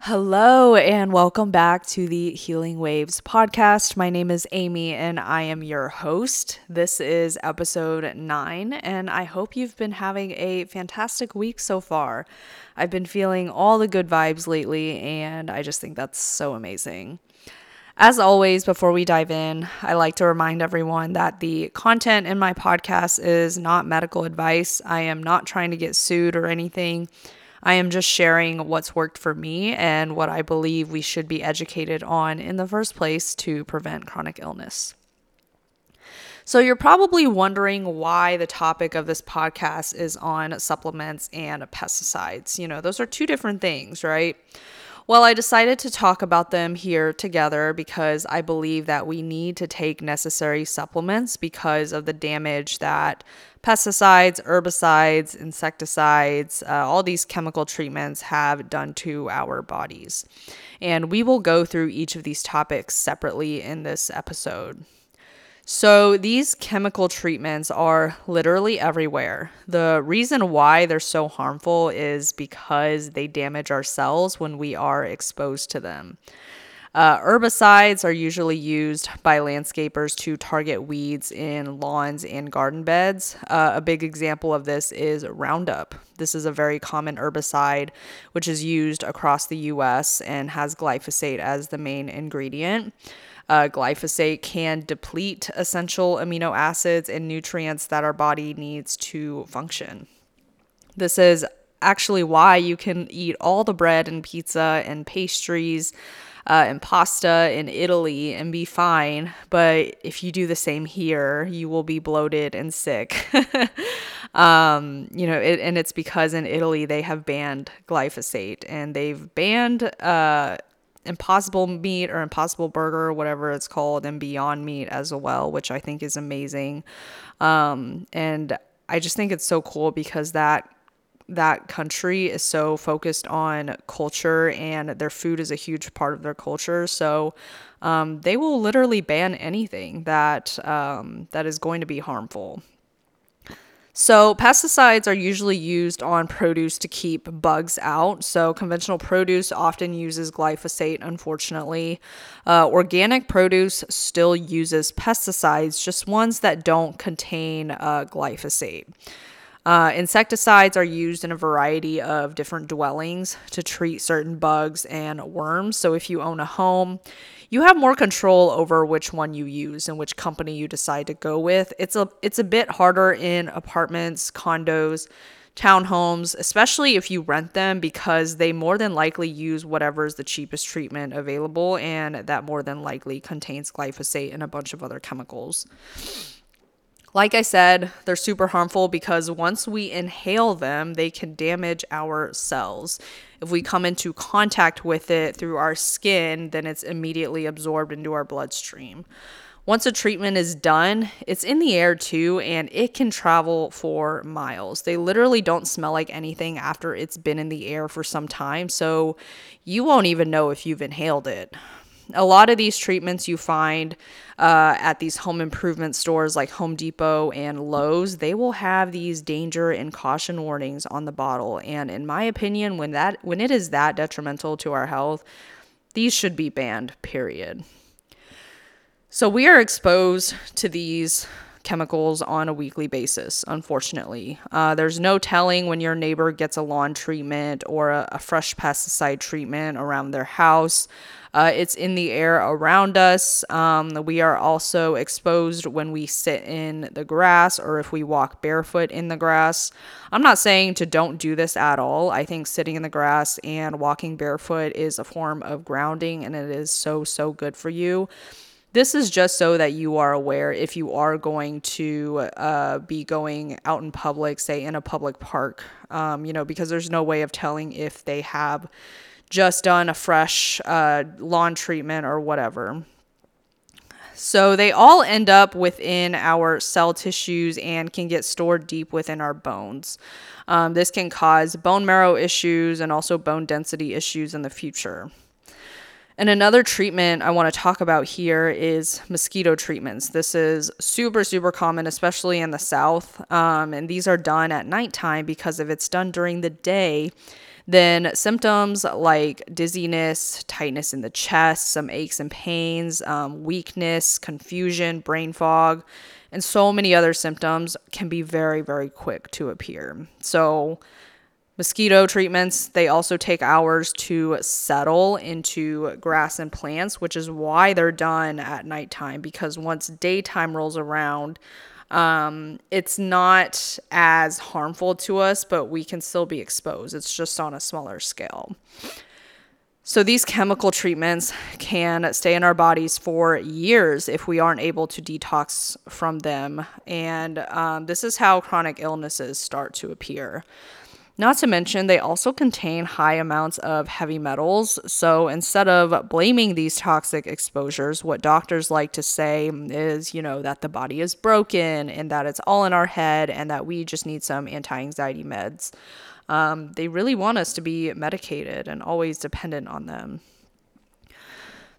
Hello, and welcome back to the Healing Waves podcast. My name is Amy, and I am your host. This is episode nine, and I hope you've been having a fantastic week so far. I've been feeling all the good vibes lately, and I just think that's so amazing. As always, before we dive in, I like to remind everyone that the content in my podcast is not medical advice. I am not trying to get sued or anything. I am just sharing what's worked for me and what I believe we should be educated on in the first place to prevent chronic illness. So, you're probably wondering why the topic of this podcast is on supplements and pesticides. You know, those are two different things, right? Well, I decided to talk about them here together because I believe that we need to take necessary supplements because of the damage that pesticides, herbicides, insecticides, uh, all these chemical treatments have done to our bodies. And we will go through each of these topics separately in this episode. So, these chemical treatments are literally everywhere. The reason why they're so harmful is because they damage our cells when we are exposed to them. Uh, herbicides are usually used by landscapers to target weeds in lawns and garden beds. Uh, a big example of this is Roundup. This is a very common herbicide which is used across the US and has glyphosate as the main ingredient. Uh, glyphosate can deplete essential amino acids and nutrients that our body needs to function. This is actually why you can eat all the bread and pizza and pastries uh, and pasta in Italy and be fine. But if you do the same here, you will be bloated and sick. um, you know, it, and it's because in Italy they have banned glyphosate and they've banned uh, Impossible Meat or Impossible Burger, whatever it's called, and Beyond Meat as well, which I think is amazing. Um, and I just think it's so cool because that that country is so focused on culture and their food is a huge part of their culture. So um, they will literally ban anything that um, that is going to be harmful. So, pesticides are usually used on produce to keep bugs out. So, conventional produce often uses glyphosate, unfortunately. Uh, organic produce still uses pesticides, just ones that don't contain uh, glyphosate. Uh, insecticides are used in a variety of different dwellings to treat certain bugs and worms. So, if you own a home, you have more control over which one you use and which company you decide to go with. It's a it's a bit harder in apartments, condos, townhomes, especially if you rent them because they more than likely use whatever is the cheapest treatment available and that more than likely contains glyphosate and a bunch of other chemicals. Like I said, they're super harmful because once we inhale them, they can damage our cells. If we come into contact with it through our skin, then it's immediately absorbed into our bloodstream. Once a treatment is done, it's in the air too, and it can travel for miles. They literally don't smell like anything after it's been in the air for some time, so you won't even know if you've inhaled it a lot of these treatments you find uh, at these home improvement stores like Home Depot and Lowe's, they will have these danger and caution warnings on the bottle. And in my opinion, when that when it is that detrimental to our health, these should be banned. Period. So we are exposed to these chemicals on a weekly basis, unfortunately. Uh, there's no telling when your neighbor gets a lawn treatment or a, a fresh pesticide treatment around their house. Uh, it's in the air around us. Um, we are also exposed when we sit in the grass or if we walk barefoot in the grass. I'm not saying to don't do this at all. I think sitting in the grass and walking barefoot is a form of grounding and it is so, so good for you. This is just so that you are aware if you are going to uh, be going out in public, say in a public park, um, you know, because there's no way of telling if they have just done a fresh uh, lawn treatment or whatever. So they all end up within our cell tissues and can get stored deep within our bones. Um, this can cause bone marrow issues and also bone density issues in the future. And another treatment I want to talk about here is mosquito treatments. This is super, super common, especially in the South. Um, and these are done at nighttime because if it's done during the day, Then symptoms like dizziness, tightness in the chest, some aches and pains, um, weakness, confusion, brain fog, and so many other symptoms can be very, very quick to appear. So, Mosquito treatments, they also take hours to settle into grass and plants, which is why they're done at nighttime because once daytime rolls around, um, it's not as harmful to us, but we can still be exposed. It's just on a smaller scale. So, these chemical treatments can stay in our bodies for years if we aren't able to detox from them. And um, this is how chronic illnesses start to appear. Not to mention, they also contain high amounts of heavy metals. So instead of blaming these toxic exposures, what doctors like to say is, you know, that the body is broken and that it's all in our head and that we just need some anti anxiety meds. Um, they really want us to be medicated and always dependent on them.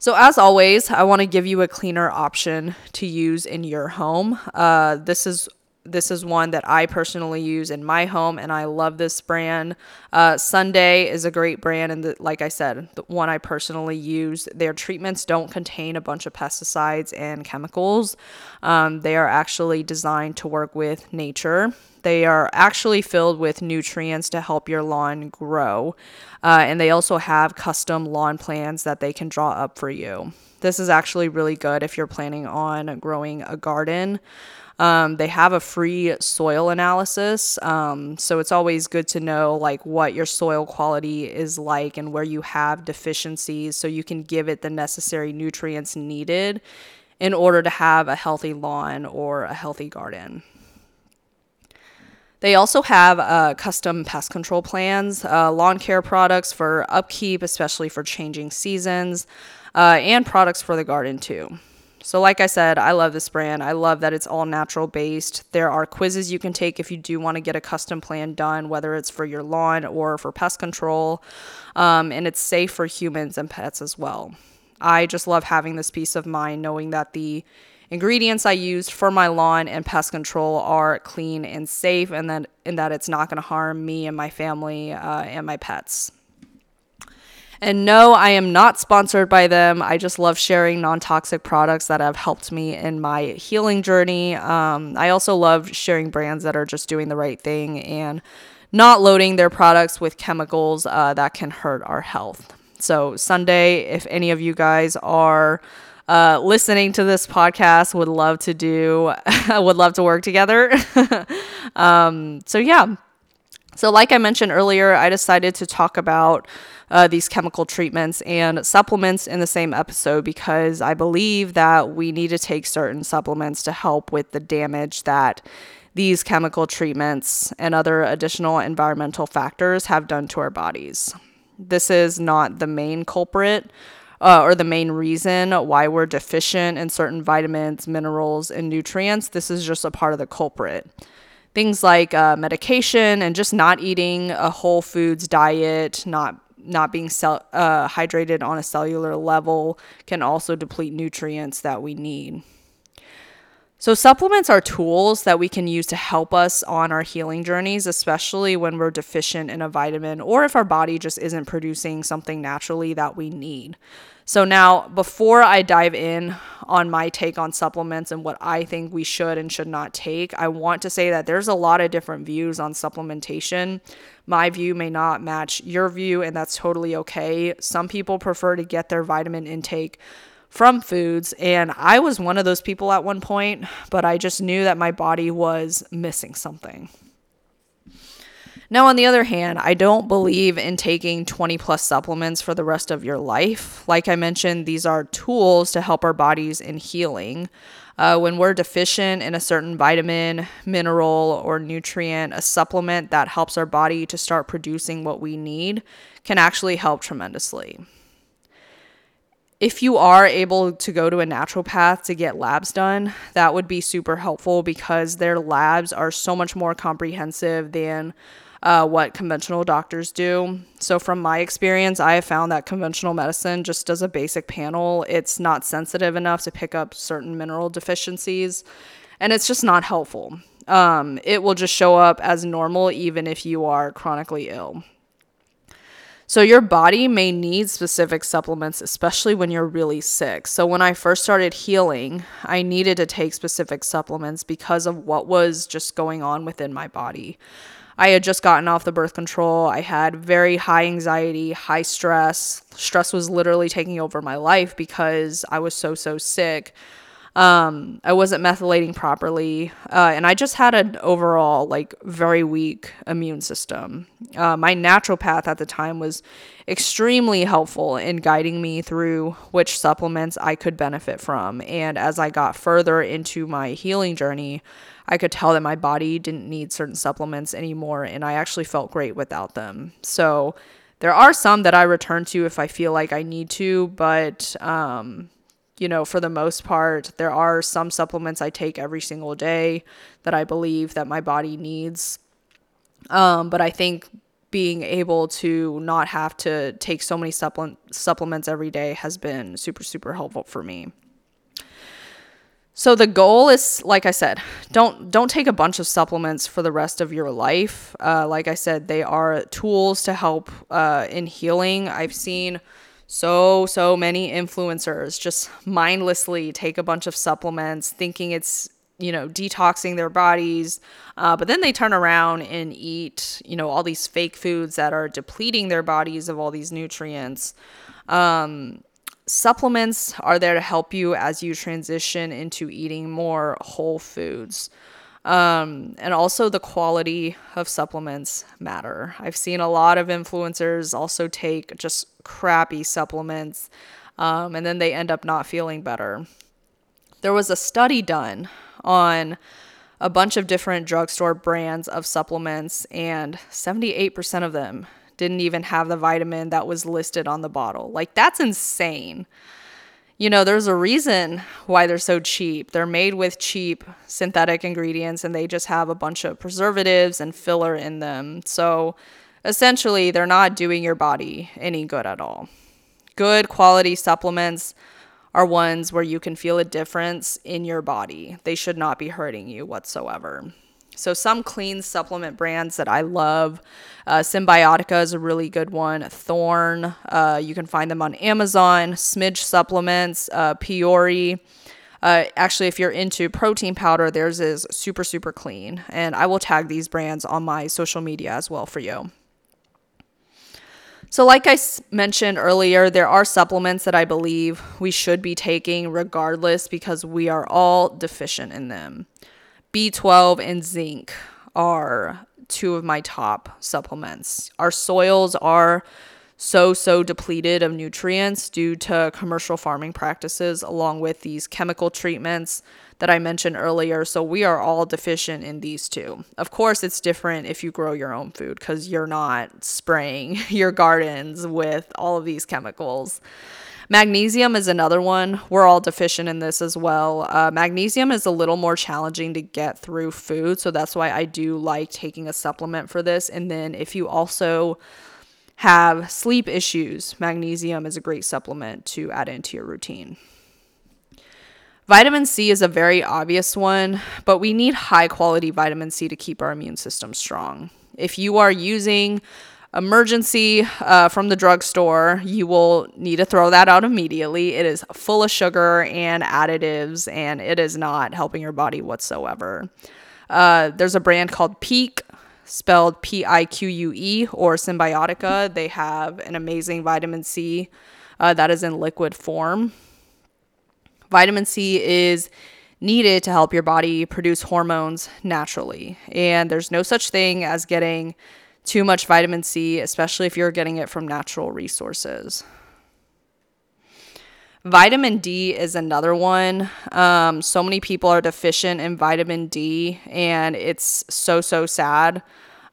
So, as always, I want to give you a cleaner option to use in your home. Uh, this is this is one that I personally use in my home, and I love this brand. Uh, Sunday is a great brand, and the, like I said, the one I personally use. Their treatments don't contain a bunch of pesticides and chemicals. Um, they are actually designed to work with nature. They are actually filled with nutrients to help your lawn grow, uh, and they also have custom lawn plans that they can draw up for you. This is actually really good if you're planning on growing a garden. Um, they have a free soil analysis. Um, so it's always good to know like what your soil quality is like and where you have deficiencies so you can give it the necessary nutrients needed in order to have a healthy lawn or a healthy garden. They also have uh, custom pest control plans, uh, lawn care products for upkeep, especially for changing seasons, uh, and products for the garden too. So, like I said, I love this brand. I love that it's all natural based. There are quizzes you can take if you do want to get a custom plan done, whether it's for your lawn or for pest control. Um, and it's safe for humans and pets as well. I just love having this peace of mind knowing that the ingredients I use for my lawn and pest control are clean and safe, and that, and that it's not going to harm me and my family uh, and my pets. And no, I am not sponsored by them. I just love sharing non toxic products that have helped me in my healing journey. Um, I also love sharing brands that are just doing the right thing and not loading their products with chemicals uh, that can hurt our health. So, Sunday, if any of you guys are uh, listening to this podcast, would love to do, would love to work together. um, so, yeah. So, like I mentioned earlier, I decided to talk about uh, these chemical treatments and supplements in the same episode because I believe that we need to take certain supplements to help with the damage that these chemical treatments and other additional environmental factors have done to our bodies. This is not the main culprit uh, or the main reason why we're deficient in certain vitamins, minerals, and nutrients. This is just a part of the culprit. Things like uh, medication and just not eating a whole foods diet, not not being cell, uh, hydrated on a cellular level can also deplete nutrients that we need. So, supplements are tools that we can use to help us on our healing journeys, especially when we're deficient in a vitamin or if our body just isn't producing something naturally that we need. So, now before I dive in on my take on supplements and what I think we should and should not take, I want to say that there's a lot of different views on supplementation. My view may not match your view, and that's totally okay. Some people prefer to get their vitamin intake from foods. And I was one of those people at one point, but I just knew that my body was missing something. Now, on the other hand, I don't believe in taking 20 plus supplements for the rest of your life. Like I mentioned, these are tools to help our bodies in healing. Uh, when we're deficient in a certain vitamin, mineral, or nutrient, a supplement that helps our body to start producing what we need can actually help tremendously if you are able to go to a naturopath to get labs done, that would be super helpful because their labs are so much more comprehensive than uh, what conventional doctors do. So, from my experience, I have found that conventional medicine just does a basic panel. It's not sensitive enough to pick up certain mineral deficiencies, and it's just not helpful. Um, it will just show up as normal even if you are chronically ill. So, your body may need specific supplements, especially when you're really sick. So, when I first started healing, I needed to take specific supplements because of what was just going on within my body. I had just gotten off the birth control. I had very high anxiety, high stress. Stress was literally taking over my life because I was so, so sick. Um, I wasn't methylating properly, uh, and I just had an overall like very weak immune system. Uh, my naturopath at the time was extremely helpful in guiding me through which supplements I could benefit from. And as I got further into my healing journey, I could tell that my body didn't need certain supplements anymore, and I actually felt great without them. So there are some that I return to if I feel like I need to, but um, you know, for the most part, there are some supplements I take every single day that I believe that my body needs. Um, but I think being able to not have to take so many supplement supplements every day has been super super helpful for me. So the goal is, like I said, don't don't take a bunch of supplements for the rest of your life. Uh, like I said, they are tools to help uh, in healing. I've seen so so many influencers just mindlessly take a bunch of supplements thinking it's you know detoxing their bodies uh, but then they turn around and eat you know all these fake foods that are depleting their bodies of all these nutrients. Um, supplements are there to help you as you transition into eating more whole foods um, and also the quality of supplements matter. I've seen a lot of influencers also take just crappy supplements um, and then they end up not feeling better. There was a study done on a bunch of different drugstore brands of supplements, and 78% of them didn't even have the vitamin that was listed on the bottle. Like, that's insane you know, there's a reason why they're so cheap. They're made with cheap synthetic ingredients and they just have a bunch of preservatives and filler in them. So essentially, they're not doing your body any good at all. Good quality supplements are ones where you can feel a difference in your body. They should not be hurting you whatsoever. So, some clean supplement brands that I love uh, Cymbiotika is a really good one. Thorne, uh, you can find them on Amazon. Smidge Supplements, uh, Priori. Uh, actually, if you're into protein powder, theirs is super, super clean. And I will tag these brands on my social media as well for you. So, like I mentioned earlier, there are supplements that I believe we should be taking regardless because we are all deficient in them. B12 and zinc are two of my top supplements. Our soils are so, so depleted of nutrients due to commercial farming practices, along with these chemical treatments that I mentioned earlier. So, we are all deficient in these two. Of course, it's different if you grow your own food because you're not spraying your gardens with all of these chemicals. Magnesium is another one. We're all deficient in this as well. Uh, magnesium is a little more challenging to get through food. So that's why I do like taking a supplement for this. And then if you also have sleep issues, magnesium is a great supplement to add into your routine. Vitamin C is a very obvious one, but we need high quality vitamin C to keep our immune system strong. If you are using Emergen-C uh, from the drugstore, you will need to throw that out immediately. It is full of sugar and additives, and it is not helping your body whatsoever. Uh, there's a brand called Pique, spelled P I Q U E, or Cymbiotika. They have an amazing vitamin C uh, that is in liquid form. Vitamin C is needed to help your body produce hormones naturally, and there's no such thing as getting too much vitamin C, especially if you're getting it from natural resources. Vitamin D is another one. Um, so many people are deficient in vitamin D, and it's so, so sad.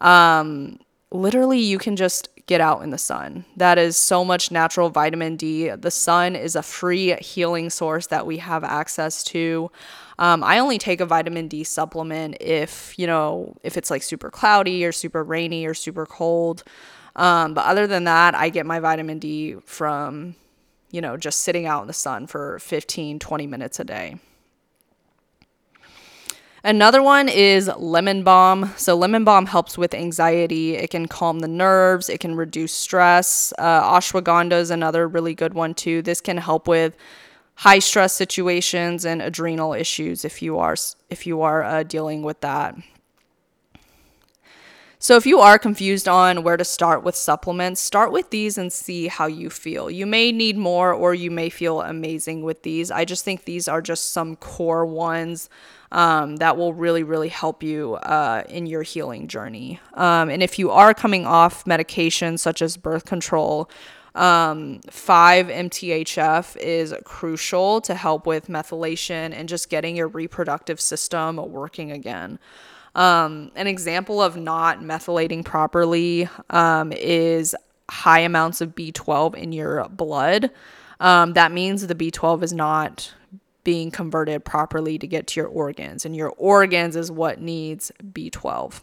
Um, literally, you can just get out in the sun. That is so much natural vitamin D. The sun is a free healing source that we have access to. Um, I only take a vitamin D supplement if, you know, if it's like super cloudy or super rainy or super cold. Um, but other than that, I get my vitamin D from, you know, just sitting out in the sun for 15, 20 minutes a day. Another one is lemon balm. So, lemon balm helps with anxiety. It can calm the nerves, it can reduce stress. Uh, ashwagandha is another really good one, too. This can help with high stress situations and adrenal issues if you are if you are uh, dealing with that. So, if you are confused on where to start with supplements, start with these and see how you feel. You may need more or you may feel amazing with these. I just think these are just some core ones um, that will really, really help you uh, in your healing journey. Um, and if you are coming off medications such as birth control, um, 5-MTHF is crucial to help with methylation and just getting your reproductive system working again. Um, an example of not methylating properly um, is high amounts of B12 in your blood. Um, that means the B12 is not being converted properly to get to your organs, and your organs is what needs B12.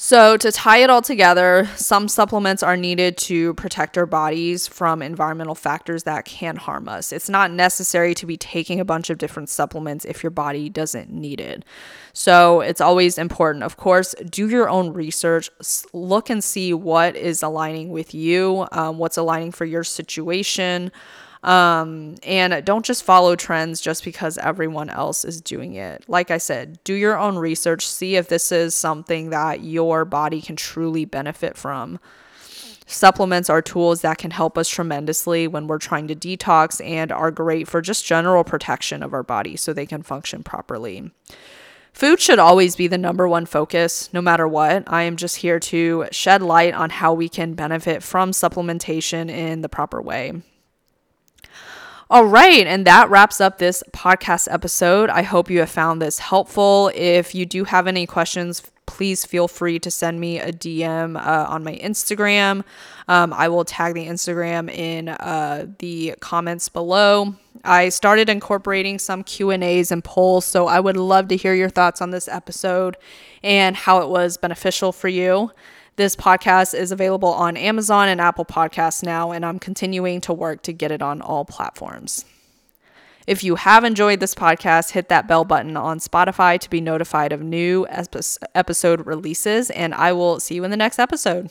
So, to tie it all together, some supplements are needed to protect our bodies from environmental factors that can harm us. It's not necessary to be taking a bunch of different supplements if your body doesn't need it. So, it's always important, of course, do your own research, look and see what is aligning with you, um, what's aligning for your situation. Um, and don't just follow trends just because everyone else is doing it. Like I said, do your own research, see if this is something that your body can truly benefit from. Supplements are tools that can help us tremendously when we're trying to detox and are great for just general protection of our body so they can function properly. Food should always be the number one focus, no matter what. I am just here to shed light on how we can benefit from supplementation in the proper way. All right, and that wraps up this podcast episode. I hope you have found this helpful. If you do have any questions, please feel free to send me a DM uh, on my Instagram. Um, I will tag the Instagram in uh, the comments below. I started incorporating some Q and A's and polls, so I would love to hear your thoughts on this episode and how it was beneficial for you. This podcast is available on Amazon and Apple Podcasts now, and I'm continuing to work to get it on all platforms. If you have enjoyed this podcast, hit that bell button on Spotify to be notified of new episode releases, and I will see you in the next episode.